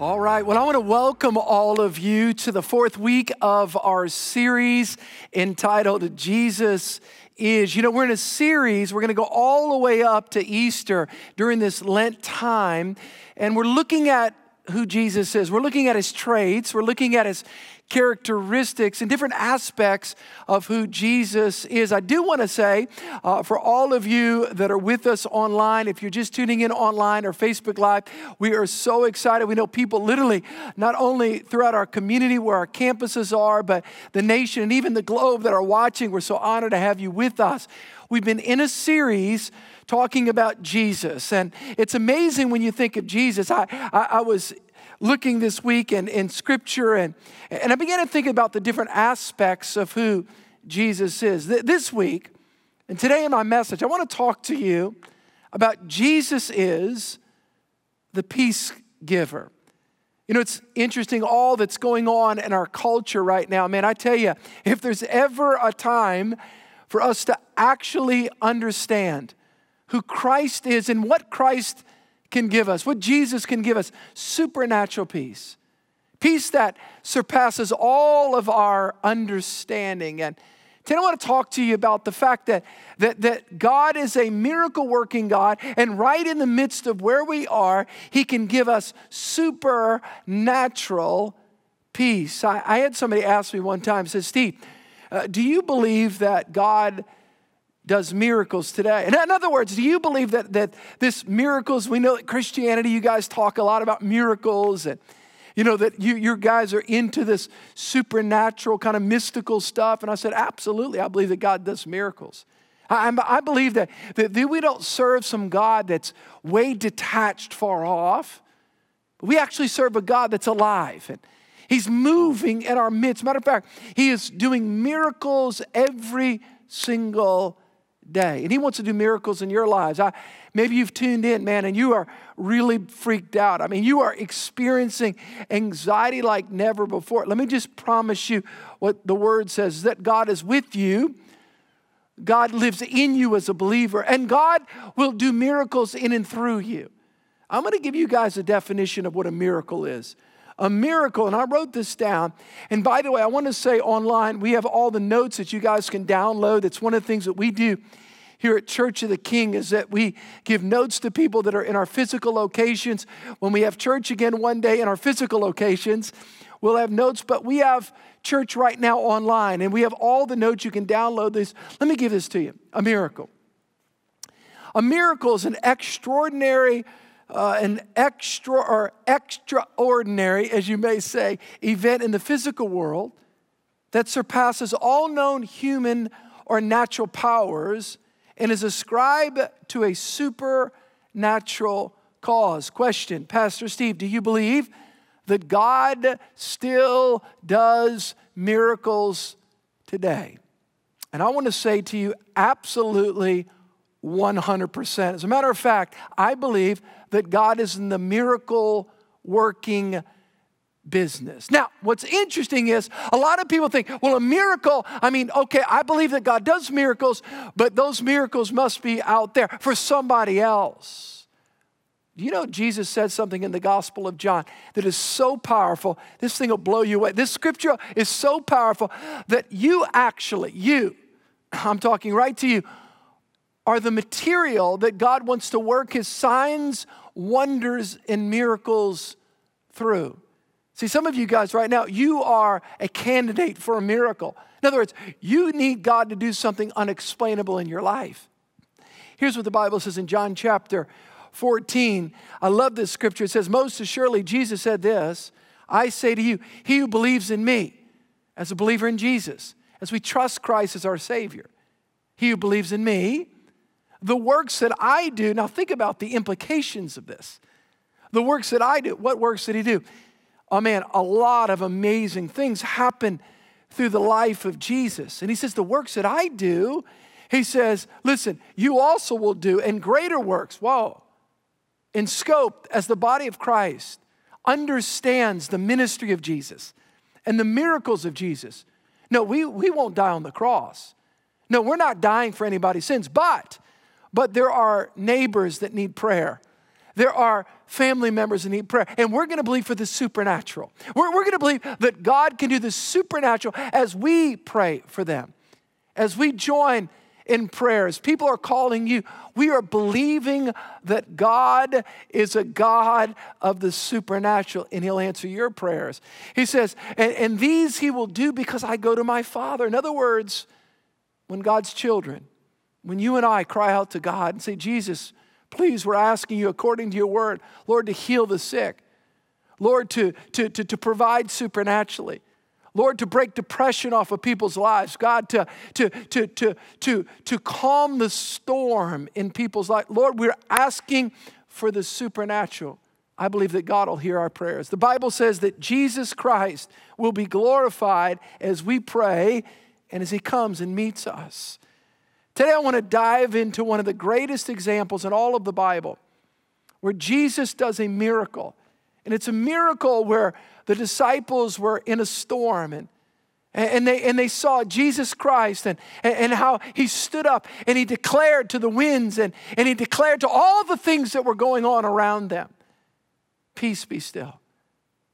All right. Well, I want to welcome all of you to the fourth week of our series entitled Jesus is. You know, we're in a series, we're going to go all the way up to Easter during this Lent time, and we're looking at who Jesus is. We're looking at his traits, we're looking at his characteristics and different aspects of who Jesus is. I do want to say uh, for all of you that are with us online, if you're just tuning in online or Facebook Live, we are so excited. We know people literally, not only throughout our community where our campuses are, but the nation and even the globe that are watching. We're so honored to have you with us. We've been in a series talking about Jesus. And it's amazing when you think of Jesus. I, I, I was looking this week in, in scripture and, and I began to think about the different aspects of who Jesus is. This week, and today in my message, I want to talk to you about Jesus is the peace giver. You know, it's interesting all that's going on in our culture right now. Man, I tell you, if there's ever a time for us to actually understand who Christ is and what Christ can give us, what Jesus can give us supernatural peace. Peace that surpasses all of our understanding. And today I want to talk to you about the fact that, that, that God is a miracle working God, and right in the midst of where we are, He can give us supernatural peace. I, I had somebody ask me one time, says, Steve, uh, do you believe that God does miracles today. And in other words, do you believe that, that this miracles, we know that Christianity, you guys talk a lot about miracles and you know that you, your guys are into this supernatural kind of mystical stuff. And I said, absolutely, I believe that God does miracles. I, I believe that, that we don't serve some God that's way detached, far off. We actually serve a God that's alive. And He's moving in our midst. Matter of fact, He is doing miracles every single day. And He wants to do miracles in your lives. I, maybe you've tuned in, man, and you are really freaked out. I mean, you are experiencing anxiety like never before. Let me just promise you what the word says that God is with you. God lives in you as a believer, and God will do miracles in and through you. I'm going to give you guys a definition of what a miracle is a miracle. And I wrote this down. And by the way, I want to say online, we have all the notes that you guys can download. It's one of the things that we do here at Church of the King is that we give notes to people that are in our physical locations. When we have church again one day in our physical locations, we'll have notes, but we have church right now online and we have all the notes you can download this. Let me give this to you. A miracle. A miracle is an extraordinary uh, an extra or extraordinary, as you may say, event in the physical world that surpasses all known human or natural powers and is ascribed to a supernatural cause. Question Pastor Steve, do you believe that God still does miracles today? And I want to say to you, absolutely 100%. As a matter of fact, I believe that God is in the miracle working business. Now, what's interesting is a lot of people think, well, a miracle, I mean, okay, I believe that God does miracles, but those miracles must be out there for somebody else. You know Jesus said something in the Gospel of John that is so powerful? This thing will blow you away. This scripture is so powerful that you actually, you, I'm talking right to you, are the material that God wants to work his signs, wonders, and miracles through. See, some of you guys right now, you are a candidate for a miracle. In other words, you need God to do something unexplainable in your life. Here's what the Bible says in John chapter 14. I love this scripture. It says, Most assuredly, Jesus said this I say to you, he who believes in me, as a believer in Jesus, as we trust Christ as our Savior, he who believes in me, the works that I do, now think about the implications of this. The works that I do, what works did he do? Oh man, a lot of amazing things happen through the life of Jesus. And he says, The works that I do, he says, Listen, you also will do, and greater works. Whoa. In scope, as the body of Christ understands the ministry of Jesus and the miracles of Jesus. No, we, we won't die on the cross. No, we're not dying for anybody's sins, but but there are neighbors that need prayer. there are family members that need prayer. And we're going to believe for the supernatural. We're, we're going to believe that God can do the supernatural as we pray for them, as we join in prayers. People are calling you. We are believing that God is a God of the supernatural and He'll answer your prayers. He says, and, and these He will do because I go to my Father. In other words, when God's children, when you and I cry out to God and say, Jesus, Please, we're asking you, according to your word, Lord, to heal the sick. Lord, to, to, to, to provide supernaturally. Lord, to break depression off of people's lives. God, to, to, to, to, to, to calm the storm in people's lives. Lord, we're asking for the supernatural. I believe that God will hear our prayers. The Bible says that Jesus Christ will be glorified as we pray and as He comes and meets us. Today, I want to dive into one of the greatest examples in all of the Bible where Jesus does a miracle. And it's a miracle where the disciples were in a storm and, and, they, and they saw Jesus Christ and, and how he stood up and he declared to the winds and, and he declared to all the things that were going on around them Peace be still.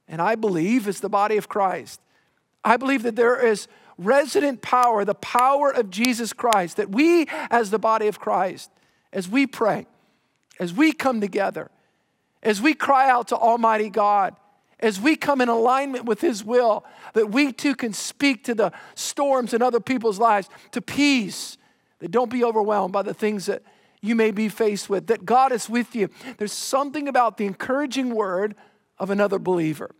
And I believe, as the body of Christ, I believe that there is resident power, the power of Jesus Christ, that we, as the body of Christ, as we pray, as we come together, as we cry out to Almighty God, as we come in alignment with His will, that we too can speak to the storms in other people's lives, to peace, that don't be overwhelmed by the things that you may be faced with, that God is with you. There's something about the encouraging word of another believer.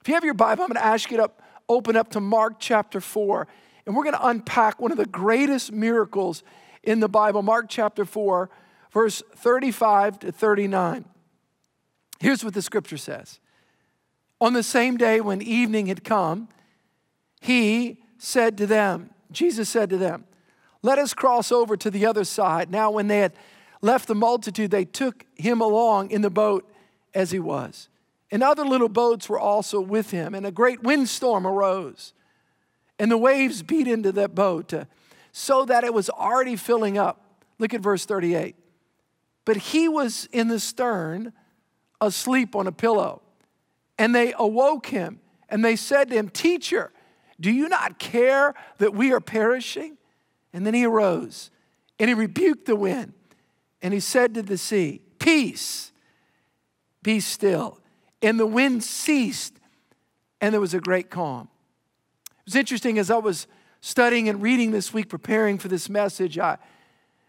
If you have your Bible, I'm going to ask you to open up to Mark chapter 4, and we're going to unpack one of the greatest miracles in the Bible, Mark chapter 4, verse 35 to 39. Here's what the scripture says On the same day when evening had come, he said to them, Jesus said to them, Let us cross over to the other side. Now, when they had left the multitude, they took him along in the boat as he was. And other little boats were also with him, and a great windstorm arose. And the waves beat into that boat uh, so that it was already filling up. Look at verse 38. But he was in the stern, asleep on a pillow. And they awoke him, and they said to him, Teacher, do you not care that we are perishing? And then he arose, and he rebuked the wind, and he said to the sea, Peace, be still and the wind ceased, and there was a great calm. It was interesting as I was studying and reading this week, preparing for this message, I,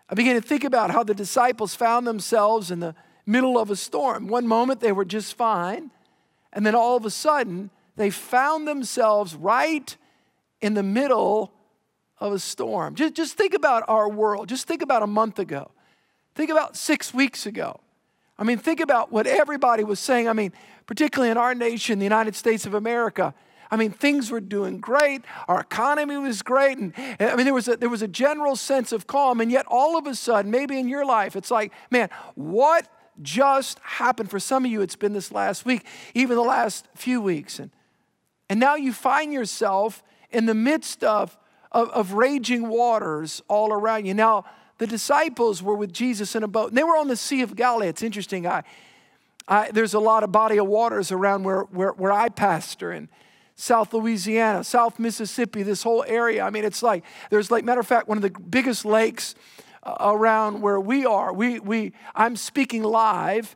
I began to think about how the disciples found themselves in the middle of a storm. One moment they were just fine, and then all of a sudden they found themselves right in the middle of a storm. Just, just think about our world. Just think about a month ago. Think about six weeks ago. I mean, think about what everybody was saying. I mean, particularly in our nation, the United States of America. I mean, things were doing great. Our economy was great. And I mean, there was, a, there was a general sense of calm. And yet, all of a sudden, maybe in your life, it's like, man, what just happened? For some of you, it's been this last week, even the last few weeks. And, and now you find yourself in the midst of, of, of raging waters all around you. Now, the disciples were with Jesus in a boat, and they were on the Sea of Galilee. It's interesting. I, I, there's a lot of body of waters around where, where, where I pastor in South Louisiana, South Mississippi, this whole area. I mean, it's like, there's like, matter of fact, one of the biggest lakes uh, around where we are. We, we, I'm speaking live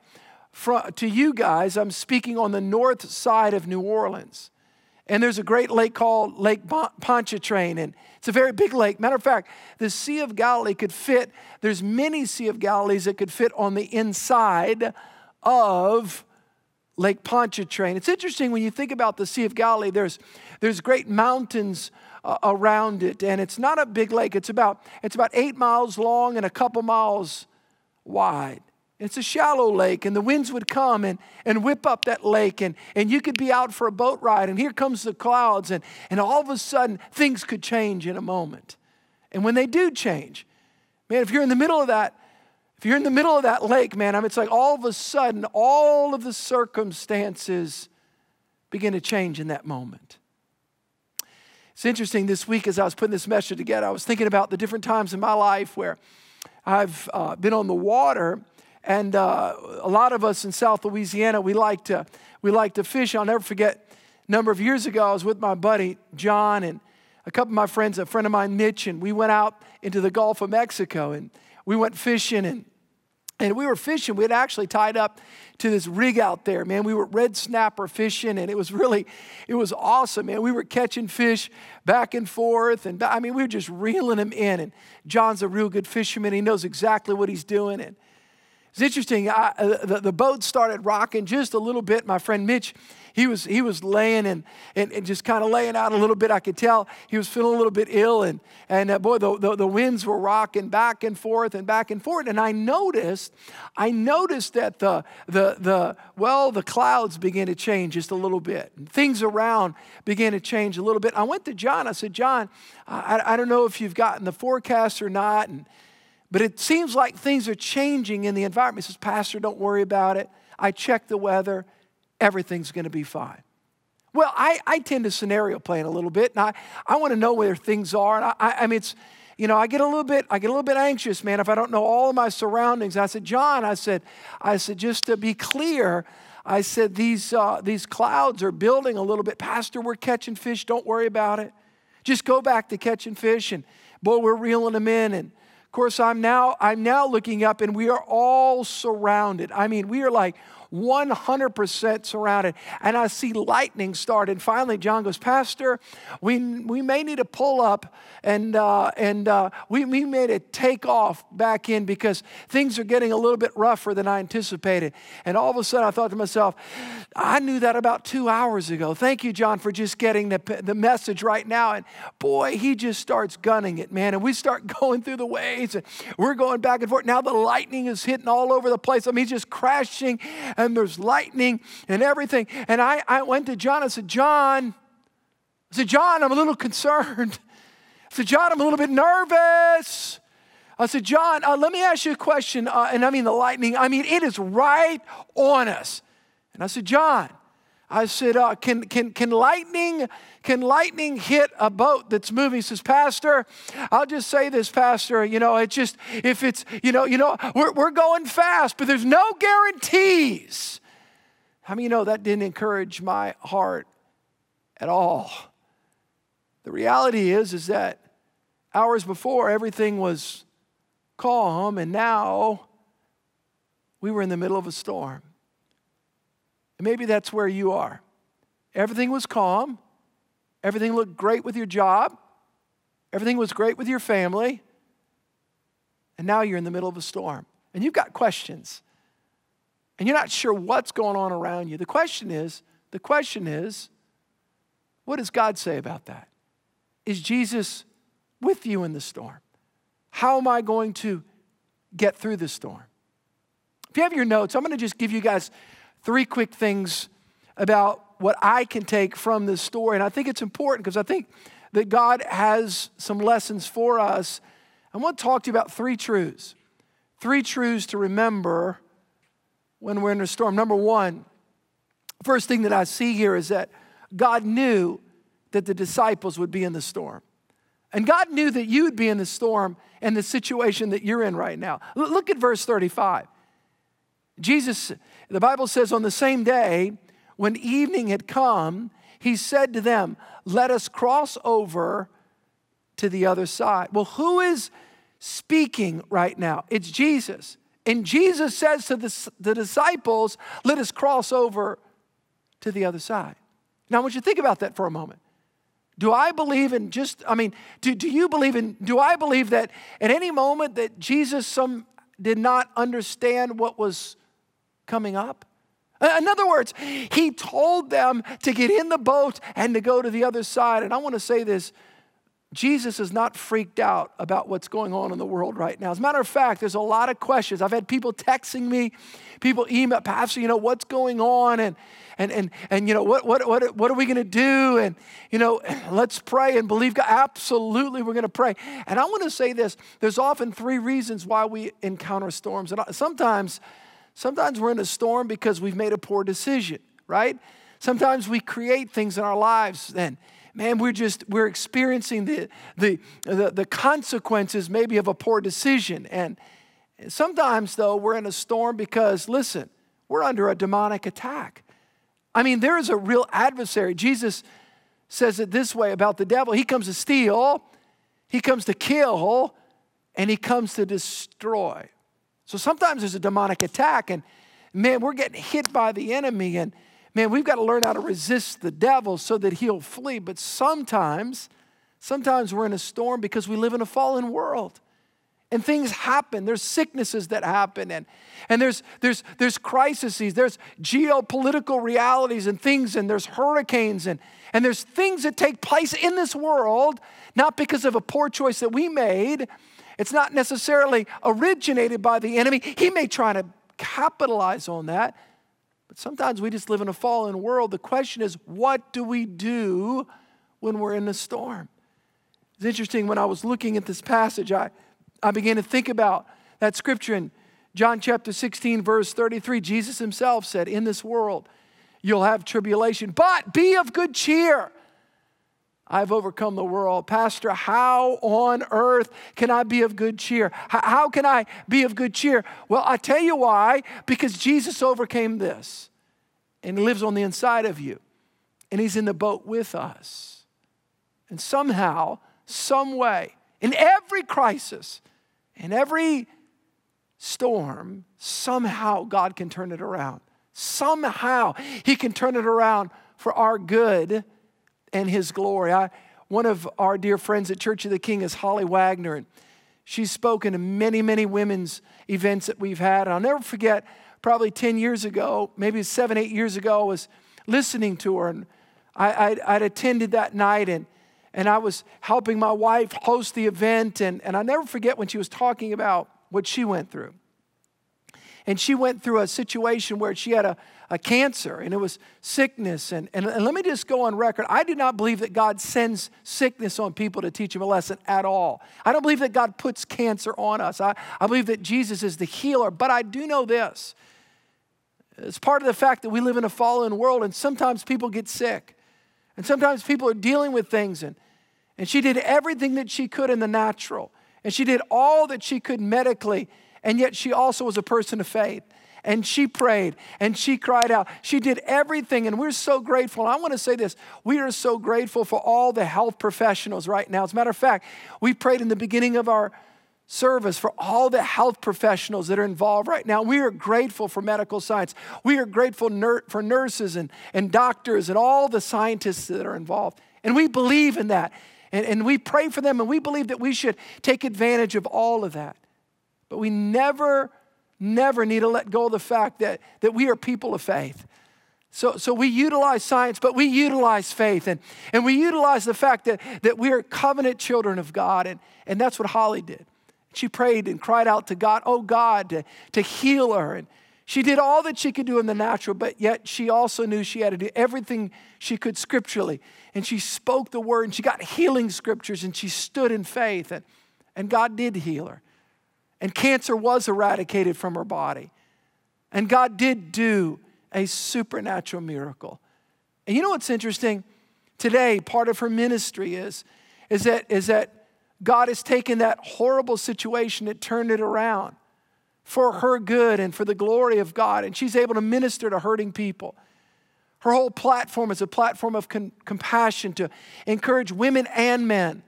to you guys. I'm speaking on the north side of New Orleans. And there's a great lake called Lake Pontchartrain, and it's a very big lake. Matter of fact, the Sea of Galilee could fit, there's many Sea of Galilees that could fit on the inside of Lake Pontchartrain. It's interesting when you think about the Sea of Galilee, there's, there's great mountains uh, around it, and it's not a big lake. It's about, it's about eight miles long and a couple miles wide. It's a shallow lake, and the winds would come and, and whip up that lake, and, and you could be out for a boat ride, and here comes the clouds, and, and all of a sudden, things could change in a moment. And when they do change, man, if you're in the middle of that, if you're in the middle of that lake, man, I mean, it's like all of a sudden, all of the circumstances begin to change in that moment. It's interesting this week as I was putting this message together, I was thinking about the different times in my life where I've uh, been on the water and uh, a lot of us in South Louisiana, we like to we like to fish. I'll never forget. A number of years ago, I was with my buddy John and a couple of my friends, a friend of mine, Mitch, and we went out into the Gulf of Mexico and we went fishing and and we were fishing. We had actually tied up to this rig out there, man. We were red snapper fishing, and it was really, it was awesome, man. We were catching fish back and forth, and I mean, we were just reeling them in. And John's a real good fisherman. He knows exactly what he's doing. And it's interesting. I, uh, the, the boat started rocking just a little bit. My friend Mitch, he was, he was laying and, and, and just kind of laying out a little bit. I could tell he was feeling a little bit ill. And, and uh, boy, the, the, the, winds were rocking back and forth and back and forth. And I noticed, I noticed that the, the, the well, the clouds began to change just a little bit. Things around began to change a little bit. I went to John. I said, John, I, I don't know if you've gotten the forecast or not. And, but it seems like things are changing in the environment. He says, Pastor, don't worry about it. I checked the weather, everything's going to be fine. Well, I, I tend to scenario plan a little bit, and I, I want to know where things are. And I, I, mean, it's, you know, I get a little bit, I get a little bit anxious, man, if I don't know all of my surroundings. I said, John, I said, I said, just to be clear, I said, these, uh, these clouds are building a little bit. Pastor, we're catching fish. Don't worry about it. Just go back to catching fish. And boy, we're reeling them in. And of course, I'm now, I'm now looking up and we are all surrounded. I mean, we are like 100% surrounded. And I see lightning start. And finally, John goes, Pastor, we, we may need to pull up and, uh, and uh, we, we made a take off back in because things are getting a little bit rougher than I anticipated. And all of a sudden, I thought to myself, I knew that about two hours ago. Thank you, John, for just getting the, the message right now. And boy, he just starts gunning it, man. And we start going through the waves and we're going back and forth. Now the lightning is hitting all over the place. I mean, he's just crashing and there's lightning and everything. And I, I went to John. I said, John, I said, John, I'm a little concerned. I said, John, I'm a little bit nervous. I said, John, uh, let me ask you a question. Uh, and I mean, the lightning, I mean, it is right on us. And I said, John, I said, uh, can, can, can, lightning, can lightning hit a boat that's moving? He says, Pastor, I'll just say this, Pastor. You know, it's just, if it's, you know, you know, we're, we're going fast, but there's no guarantees. How many you know that didn't encourage my heart at all? The reality is, is that hours before everything was calm, and now we were in the middle of a storm. And maybe that's where you are. Everything was calm. Everything looked great with your job. Everything was great with your family. And now you're in the middle of a storm. And you've got questions. And you're not sure what's going on around you. The question is, the question is, what does God say about that? Is Jesus with you in the storm? How am I going to get through the storm? If you have your notes, I'm going to just give you guys three quick things about what I can take from this story. And I think it's important because I think that God has some lessons for us. I want to talk to you about three truths. Three truths to remember when we're in a storm. Number one, first thing that I see here is that God knew that the disciples would be in the storm. And God knew that you would be in the storm and the situation that you're in right now. Look at verse 35. Jesus, the Bible says, on the same day, when evening had come, he said to them, Let us cross over to the other side. Well, who is speaking right now? It's Jesus. And Jesus says to the, the disciples, Let us cross over to the other side. Now, I want you to think about that for a moment. Do I believe in just, I mean, do, do you believe in, do I believe that at any moment that Jesus some did not understand what was coming up. In other words, he told them to get in the boat and to go to the other side. And I want to say this Jesus is not freaked out about what's going on in the world right now. As a matter of fact, there's a lot of questions. I've had people texting me, people email, Pastor, you know, what's going on? And, and, and, and you know, what, what, what, what are we going to do? And, you know, let's pray and believe God. Absolutely, we're going to pray. And I want to say this there's often three reasons why we encounter storms. And sometimes, Sometimes we're in a storm because we've made a poor decision, right? Sometimes we create things in our lives and man, we're just we're experiencing the the the, the consequences maybe of a poor decision. And Sometimes, though, we're in a storm because, listen, we're under a demonic attack. I mean, there is a real adversary. Jesus says it this way about the devil He comes to steal, he comes to kill, and he comes to destroy. So sometimes there's a demonic attack, and man, we're getting hit by the enemy, and man, we've got to learn how to resist the devil so that he'll flee. But sometimes, sometimes we're in a storm because we live in a fallen world and things happen there's sicknesses that happen and, and there's, there's, there's crises there's geopolitical realities and things and there's hurricanes and, and there's things that take place in this world not because of a poor choice that we made it's not necessarily originated by the enemy he may try to capitalize on that but sometimes we just live in a fallen world the question is what do we do when we're in a storm it's interesting when i was looking at this passage i I began to think about that scripture in John chapter 16, verse 33. Jesus himself said, In this world you'll have tribulation, but be of good cheer. I've overcome the world. Pastor, how on earth can I be of good cheer? How can I be of good cheer? Well, I tell you why because Jesus overcame this and lives on the inside of you, and He's in the boat with us. And somehow, some way, in every crisis, in every storm, somehow God can turn it around. Somehow He can turn it around for our good and His glory. I, one of our dear friends at Church of the King is Holly Wagner, and she's spoken to many, many women's events that we've had. And I'll never forget, probably 10 years ago, maybe seven, eight years ago, I was listening to her, and I, I'd, I'd attended that night, and and I was helping my wife host the event. And, and I never forget when she was talking about what she went through. And she went through a situation where she had a, a cancer and it was sickness. And, and, and let me just go on record I do not believe that God sends sickness on people to teach them a lesson at all. I don't believe that God puts cancer on us. I, I believe that Jesus is the healer. But I do know this it's part of the fact that we live in a fallen world and sometimes people get sick. And sometimes people are dealing with things, and, and she did everything that she could in the natural. And she did all that she could medically, and yet she also was a person of faith. And she prayed and she cried out. She did everything, and we're so grateful. And I want to say this we are so grateful for all the health professionals right now. As a matter of fact, we prayed in the beginning of our service for all the health professionals that are involved right now. We are grateful for medical science. We are grateful ner- for nurses and, and doctors and all the scientists that are involved. And we believe in that. And, and we pray for them and we believe that we should take advantage of all of that. But we never, never need to let go of the fact that, that we are people of faith. So, so we utilize science, but we utilize faith. And, and we utilize the fact that, that we are covenant children of God. And, and that's what Holly did. She prayed and cried out to God, oh God, to, to heal her. And she did all that she could do in the natural, but yet she also knew she had to do everything she could scripturally. And she spoke the word and she got healing scriptures and she stood in faith. And, and God did heal her. And cancer was eradicated from her body. And God did do a supernatural miracle. And you know what's interesting? Today, part of her ministry is, is, that, is that God has taken that horrible situation and turned it around for her good and for the glory of God. And she's able to minister to hurting people. Her whole platform is a platform of con- compassion to encourage women and men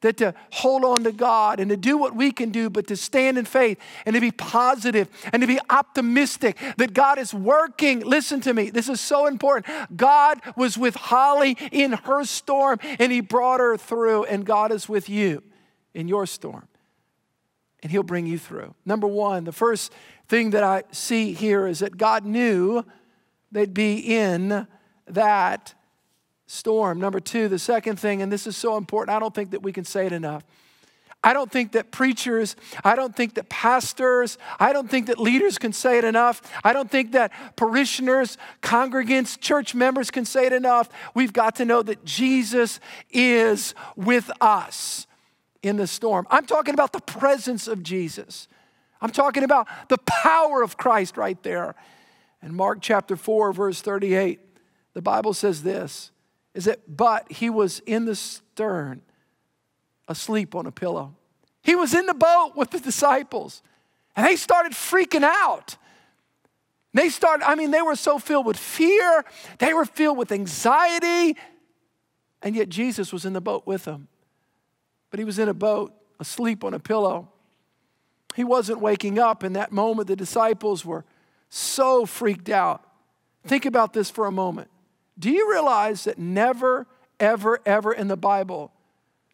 that to hold on to God and to do what we can do, but to stand in faith and to be positive and to be optimistic that God is working. Listen to me, this is so important. God was with Holly in her storm and He brought her through, and God is with you in your storm, and He'll bring you through. Number one, the first thing that I see here is that God knew they'd be in that storm. Number two, the second thing, and this is so important, I don't think that we can say it enough. I don't think that preachers, I don't think that pastors, I don't think that leaders can say it enough. I don't think that parishioners, congregants, church members can say it enough. We've got to know that Jesus is with us in the storm. I'm talking about the presence of Jesus. I'm talking about the power of Christ right there. In Mark chapter 4, verse 38, the Bible says this is that, but he was in the stern, asleep on a pillow. He was in the boat with the disciples. And they started freaking out. They started, I mean, they were so filled with fear, they were filled with anxiety, and yet Jesus was in the boat with them. But he was in a boat, asleep on a pillow. He wasn't waking up. In that moment, the disciples were so freaked out. Think about this for a moment. Do you realize that never, ever, ever in the Bible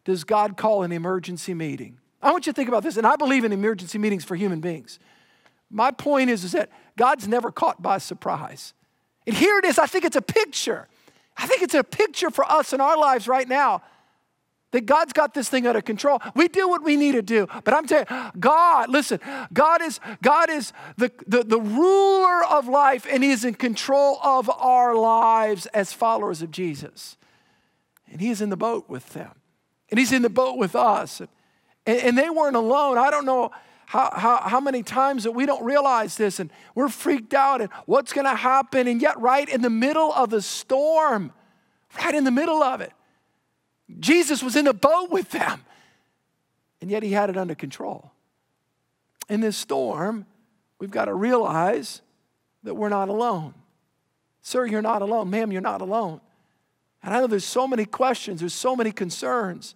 does God call an emergency meeting? I want you to think about this, and I believe in emergency meetings for human beings. My point is, is that God's never caught by surprise. And here it is, I think it's a picture. I think it's a picture for us in our lives right now that God's got this thing under control. We do what we need to do. But I'm telling you, God, listen, God is, God is the, the, the ruler of life and He is in control of our lives as followers of Jesus. And He is in the boat with them. And He's in the boat with us. And, and they weren't alone. I don't know how, how, how many times that we don't realize this and we're freaked out and what's going to happen. And yet, right in the middle of the storm, right in the middle of it, Jesus was in the boat with them, and yet he had it under control. In this storm, we've got to realize that we're not alone. Sir, you're not alone. Ma'am, you're not alone. And I know there's so many questions, there's so many concerns.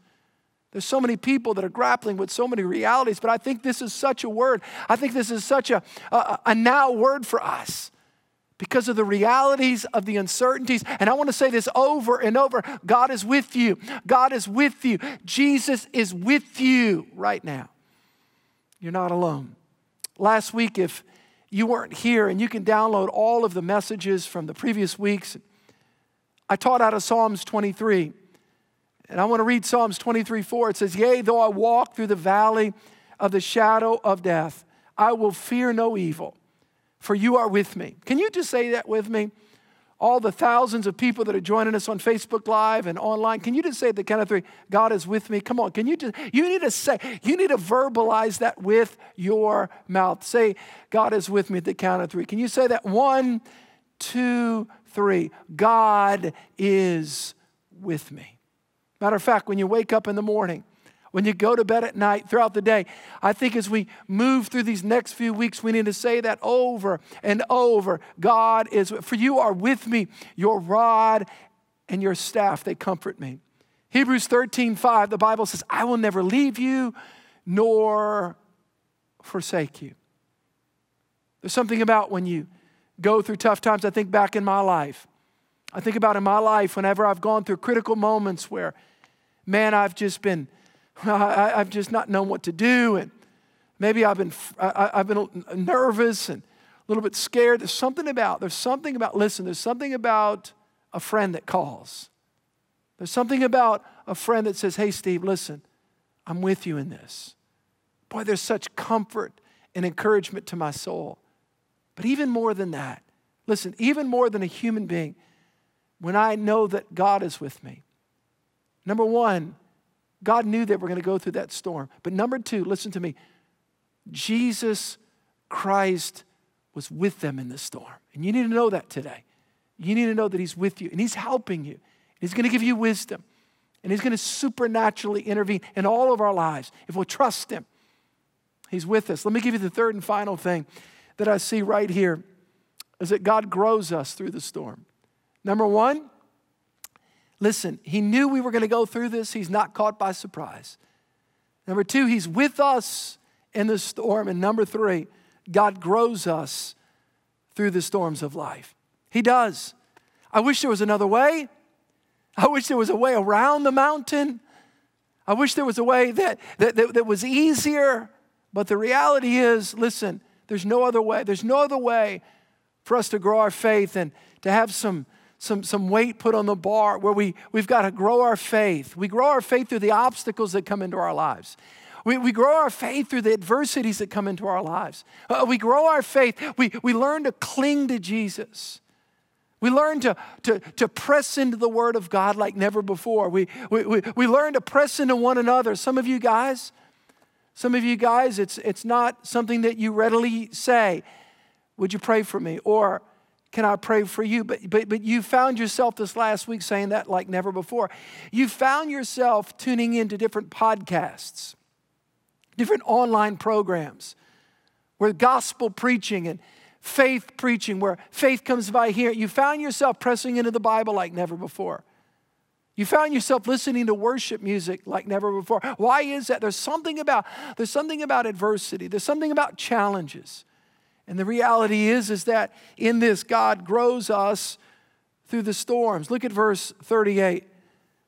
There's so many people that are grappling with so many realities, but I think this is such a word. I think this is such a, a, a now word for us because of the realities of the uncertainties. And I want to say this over and over God is with you. God is with you. Jesus is with you right now. You're not alone. Last week, if you weren't here, and you can download all of the messages from the previous weeks, I taught out of Psalms 23. And I want to read Psalms 23 4. It says, Yea, though I walk through the valley of the shadow of death, I will fear no evil for you are with me. Can you just say that with me? All the thousands of people that are joining us on Facebook Live and online, can you just say the count of three, God is with me? Come on, can you just, you need to say, you need to verbalize that with your mouth. Say, God is with me at the count of three. Can you say that? One, two, three. God is with me. Matter of fact, when you wake up in the morning, when you go to bed at night, throughout the day. I think as we move through these next few weeks, we need to say that over and over. God is, for you are with me, your rod and your staff, they comfort me. Hebrews 13, 5, the Bible says, I will never leave you nor forsake you. There's something about when you go through tough times. I think back in my life. I think about in my life whenever I've gone through critical moments where, man, I've just been I, have just not known what to do, and maybe I've been, I, I've been nervous and a little bit scared. There's something about, there's something about, listen, there's something about a friend that calls. There's something about a friend that says, hey, Steve, listen, I'm with you in this. Boy, there's such comfort and encouragement to my soul. But even more than that, listen, even more than a human being, when I know that God is with me, number one, God knew they were going to go through that storm. But number two, listen to me Jesus Christ was with them in the storm. And you need to know that today. You need to know that He's with you and He's helping you. He's going to give you wisdom and He's going to supernaturally intervene in all of our lives if we'll trust Him. He's with us. Let me give you the third and final thing that I see right here is that God grows us through the storm. Number one, Listen, he knew we were going to go through this. He's not caught by surprise. Number two, he's with us in the storm. And number three, God grows us through the storms of life. He does. I wish there was another way. I wish there was a way around the mountain. I wish there was a way that, that, that, that was easier. But the reality is listen, there's no other way. There's no other way for us to grow our faith and to have some some, some weight put on the bar where we, we've got to grow our faith. We grow our faith through the obstacles that come into our lives. We, we grow our faith through the adversities that come into our lives. Uh, we grow our faith. We, we learn to cling to Jesus. We learn to, to, to press into the Word of God like never before. We, we, we, we learn to press into one another. Some of you guys, some of you guys, it's, it's not something that you readily say, Would you pray for me? Or can I pray for you? But, but, but you found yourself this last week saying that like never before. You found yourself tuning into different podcasts, different online programs where gospel preaching and faith preaching, where faith comes by hearing, you found yourself pressing into the Bible like never before. You found yourself listening to worship music like never before. Why is that? There's something about there's something about adversity. There's something about challenges. And the reality is is that in this God grows us through the storms. Look at verse 38.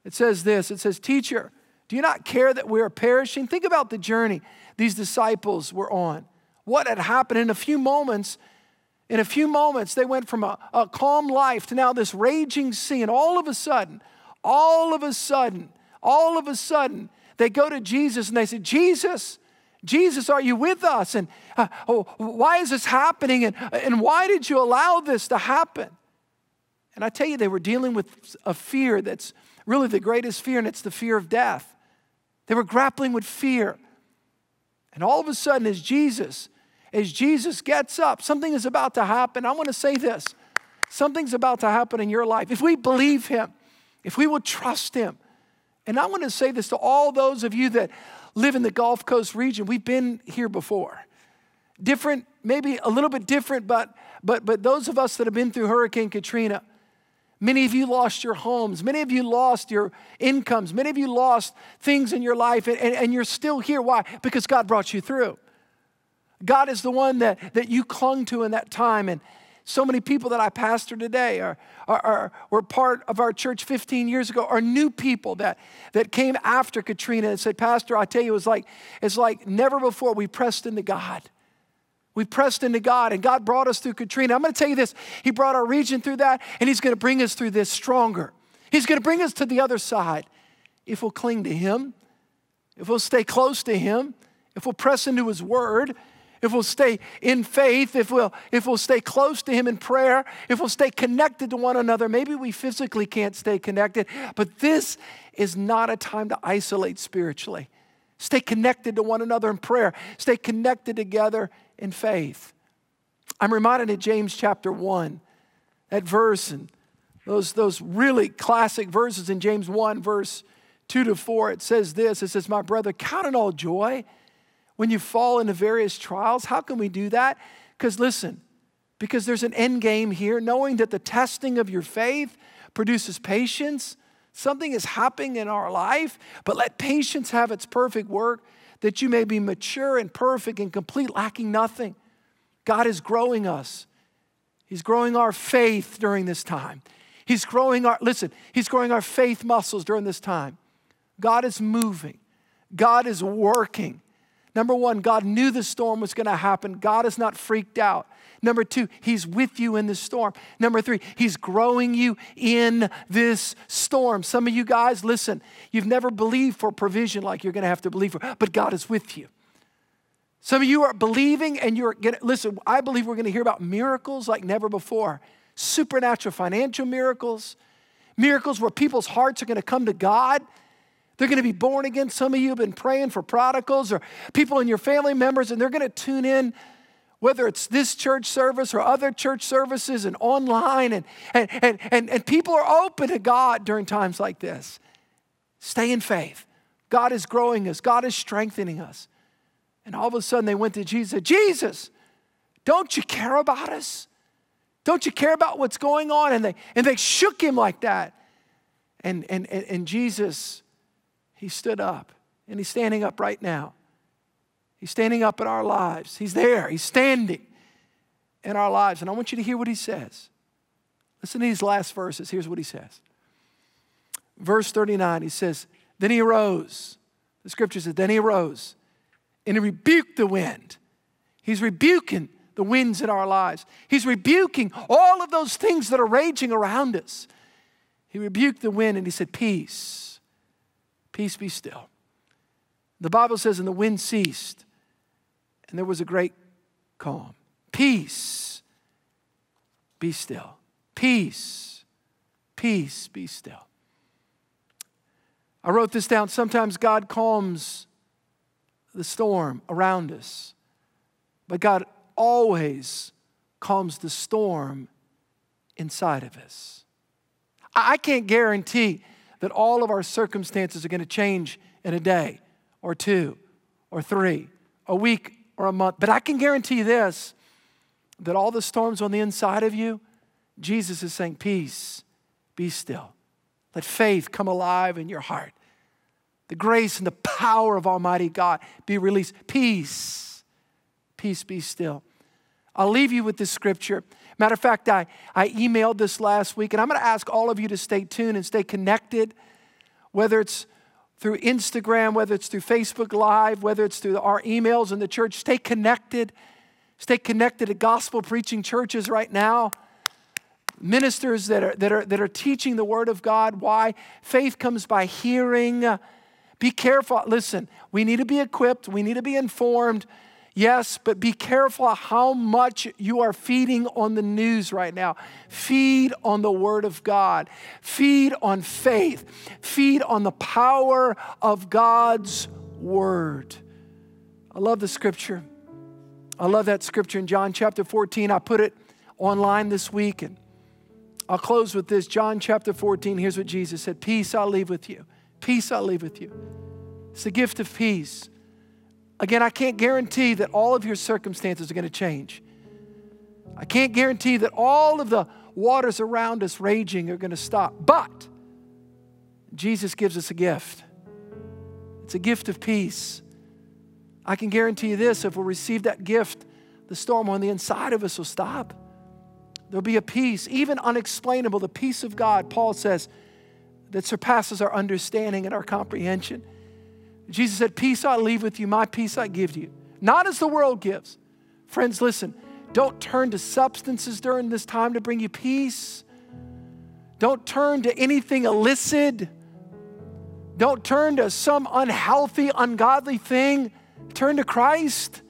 It says this. It says, "Teacher, do you not care that we are perishing?" Think about the journey these disciples were on. What had happened in a few moments in a few moments, they went from a, a, calm life to now this raging sea. And all of a sudden, all of a sudden, all of a sudden, they go to Jesus and they say, Jesus, Jesus, are you with us? And uh, oh, why is this happening? And, and why did you allow this to happen? And I tell you, they were dealing with a fear that's really the greatest fear, and it's the fear of death. They were grappling with fear. And all of a sudden, as Jesus, as Jesus gets up, something is about to happen. I want to say this something's about to happen in your life. If we believe Him, if we will trust Him. And I want to say this to all those of you that live in the Gulf Coast region. We've been here before. Different, maybe a little bit different, but, but, but those of us that have been through Hurricane Katrina, many of you lost your homes. Many of you lost your incomes. Many of you lost things in your life, and, and, and you're still here. Why? Because God brought you through. God is the one that, that you clung to in that time. And so many people that I pastor today are, are, are, were part of our church 15 years ago are new people that, that came after Katrina and said, Pastor, I tell you, it was like, it's like never before we pressed into God. We pressed into God, and God brought us through Katrina. I'm going to tell you this He brought our region through that, and He's going to bring us through this stronger. He's going to bring us to the other side if we'll cling to Him, if we'll stay close to Him, if we'll press into His Word, if we'll stay in faith, if we'll, if we'll stay close to Him in prayer, if we'll stay connected to one another, maybe we physically can't stay connected, but this is not a time to isolate spiritually. Stay connected to one another in prayer, stay connected together in faith. I'm reminded of James chapter 1, that verse and those, those really classic verses in James 1, verse 2 to 4. It says this It says, My brother, count it all joy when you fall into various trials. How can we do that? Because listen, because there's an end game here, knowing that the testing of your faith produces patience. Something is happening in our life, but let patience have its perfect work, that you may be mature and perfect and complete, lacking nothing. God is growing us. He's growing our faith during this time. He's growing our, listen, He's growing our faith muscles during this time. God is moving, God is working. Number one, God knew the storm was going to happen. God is not freaked out. Number two, He's with you in the storm. Number three, He's growing you in this storm. Some of you guys, listen, you've never believed for provision like you're going to have to believe for, but God is with you. Some of you are believing and you're getting, listen, I believe we're going to hear about miracles like never before supernatural financial miracles, miracles where people's hearts are going to come to God they're going to be born again. Some of you have been praying for prodigals or people in your family members, and they're going to tune in, whether it's this church service or other church services and online. And, and, and, and, and people are open to God during times like this. Stay in faith. God is growing us, God is strengthening us. And all of a sudden, they went to Jesus Jesus, don't you care about us? Don't you care about what's going on? And they, and they shook him like that. And, and, and Jesus he stood up, and He's standing up right now. He's standing up in our lives. He's there, He's standing in our lives. And I want you to hear what He says. Listen to these last verses. Here's what He says. Verse 39, He says, Then He arose. The scripture says, Then He arose and He rebuked the wind. He's rebuking the winds in our lives. He's rebuking all of those things that are raging around us. He rebuked the wind and he said, Peace Peace be still. The Bible says, and the wind ceased, and there was a great calm. Peace be still. Peace, peace be still. I wrote this down. Sometimes God calms the storm around us, but God always calms the storm inside of us. I can't guarantee that all of our circumstances are going to change in a day or two or three, a week or a month. But I can guarantee you this that all the storms on the inside of you, Jesus is saying, Peace, be still. Let faith come alive in your heart. The grace and the power of Almighty God be released. Peace, peace be still. I'll leave you with this scripture. Matter of fact, I, I emailed this last week, and I'm going to ask all of you to stay tuned and stay connected, whether it's through Instagram, whether it's through Facebook Live, whether it's through our emails in the church. Stay connected. Stay connected to gospel preaching churches right now. Ministers that are, that, are, that are teaching the Word of God. Why? Faith comes by hearing. Be careful. Listen, we need to be equipped, we need to be informed. Yes, but be careful how much you are feeding on the news right now. Feed on the Word of God, feed on faith, feed on the power of God's Word. I love the scripture. I love that scripture in John chapter 14. I put it online this week, and I'll close with this. John chapter 14, here's what Jesus said Peace I'll leave with you, peace I'll leave with you. It's the gift of peace. Again, I can't guarantee that all of your circumstances are going to change. I can't guarantee that all of the waters around us raging are going to stop. But Jesus gives us a gift. It's a gift of peace. I can guarantee you this if we receive that gift, the storm on the inside of us will stop. There'll be a peace, even unexplainable, the peace of God, Paul says, that surpasses our understanding and our comprehension. Jesus said, Peace I leave with you, my peace I give to you. Not as the world gives. Friends, listen, don't turn to substances during this time to bring you peace. Don't turn to anything illicit. Don't turn to some unhealthy, ungodly thing. Turn to Christ.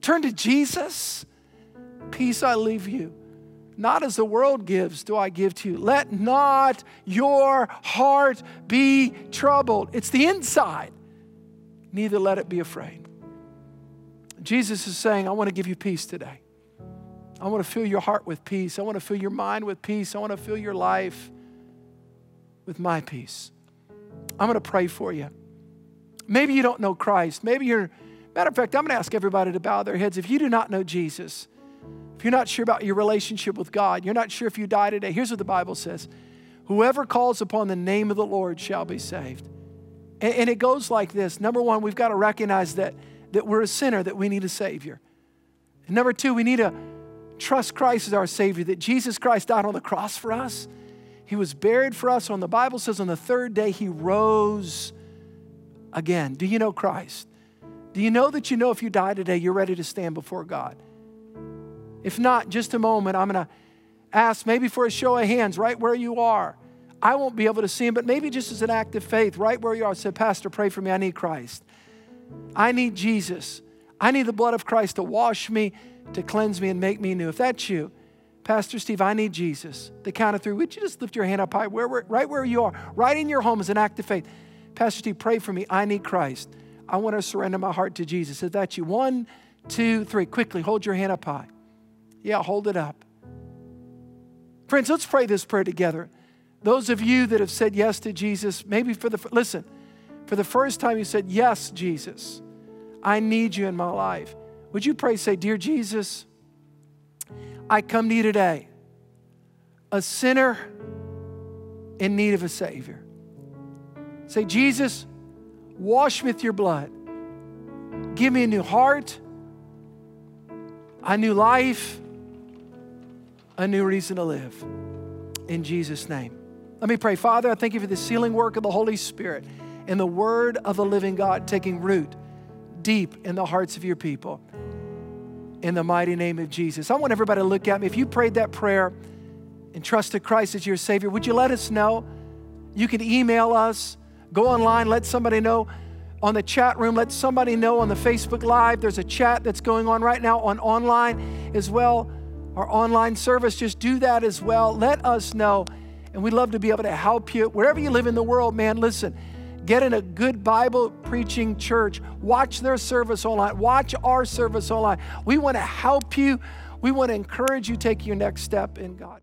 Turn to Jesus. Peace I leave you. Not as the world gives, do I give to you. Let not your heart be troubled. It's the inside neither let it be afraid. Jesus is saying, I want to give you peace today. I want to fill your heart with peace. I want to fill your mind with peace. I want to fill your life with my peace. I'm going to pray for you. Maybe you don't know Christ. Maybe you're, matter of fact, I'm going to ask everybody to bow their heads. If you do not know Jesus, if you're not sure about your relationship with God, you're not sure if you die today, here's what the Bible says Whoever calls upon the name of the Lord shall be saved. And, and it goes like this number one, we've got to recognize that, that we're a sinner, that we need a Savior. And number two, we need to trust Christ as our Savior, that Jesus Christ died on the cross for us. He was buried for us. On the Bible says on the third day, He rose again. Do you know Christ? Do you know that you know if you die today, you're ready to stand before God? If not, just a moment, I'm going to ask maybe for a show of hands right where you are. I won't be able to see him, but maybe just as an act of faith, right where you are, say, Pastor, pray for me. I need Christ. I need Jesus. I need the blood of Christ to wash me, to cleanse me, and make me new. If that's you, Pastor Steve, I need Jesus. The count of three. Would you just lift your hand up high, where, where, right where you are, right in your home as an act of faith? Pastor Steve, pray for me. I need Christ. I want to surrender my heart to Jesus. If that's you, one, two, three. Quickly, hold your hand up high. Yeah, hold it up. Friends, let's pray this prayer together. Those of you that have said yes to Jesus, maybe for the, listen, for the first time you said, Yes, Jesus, I need you in my life. Would you pray, say, Dear Jesus, I come to you today, a sinner in need of a Savior. Say, Jesus, wash me with your blood. Give me a new heart, a new life, a new reason to live. In Jesus' name. Let me pray. Father, I thank you for the sealing work of the Holy Spirit and the word of the living God taking root deep in the hearts of your people. In the mighty name of Jesus. I want everybody to look at me. If you prayed that prayer and trusted Christ as your Savior, would you let us know? You can email us, go online, let somebody know on the chat room, let somebody know on the Facebook Live. There's a chat that's going on right now on online as well. Our online service, just do that as well. Let us know and we'd love to be able to help you wherever you live in the world, man. Listen, get in a good Bible preaching church. Watch their service online. Watch our service online. We want to help you. We want to encourage you take your next step in God.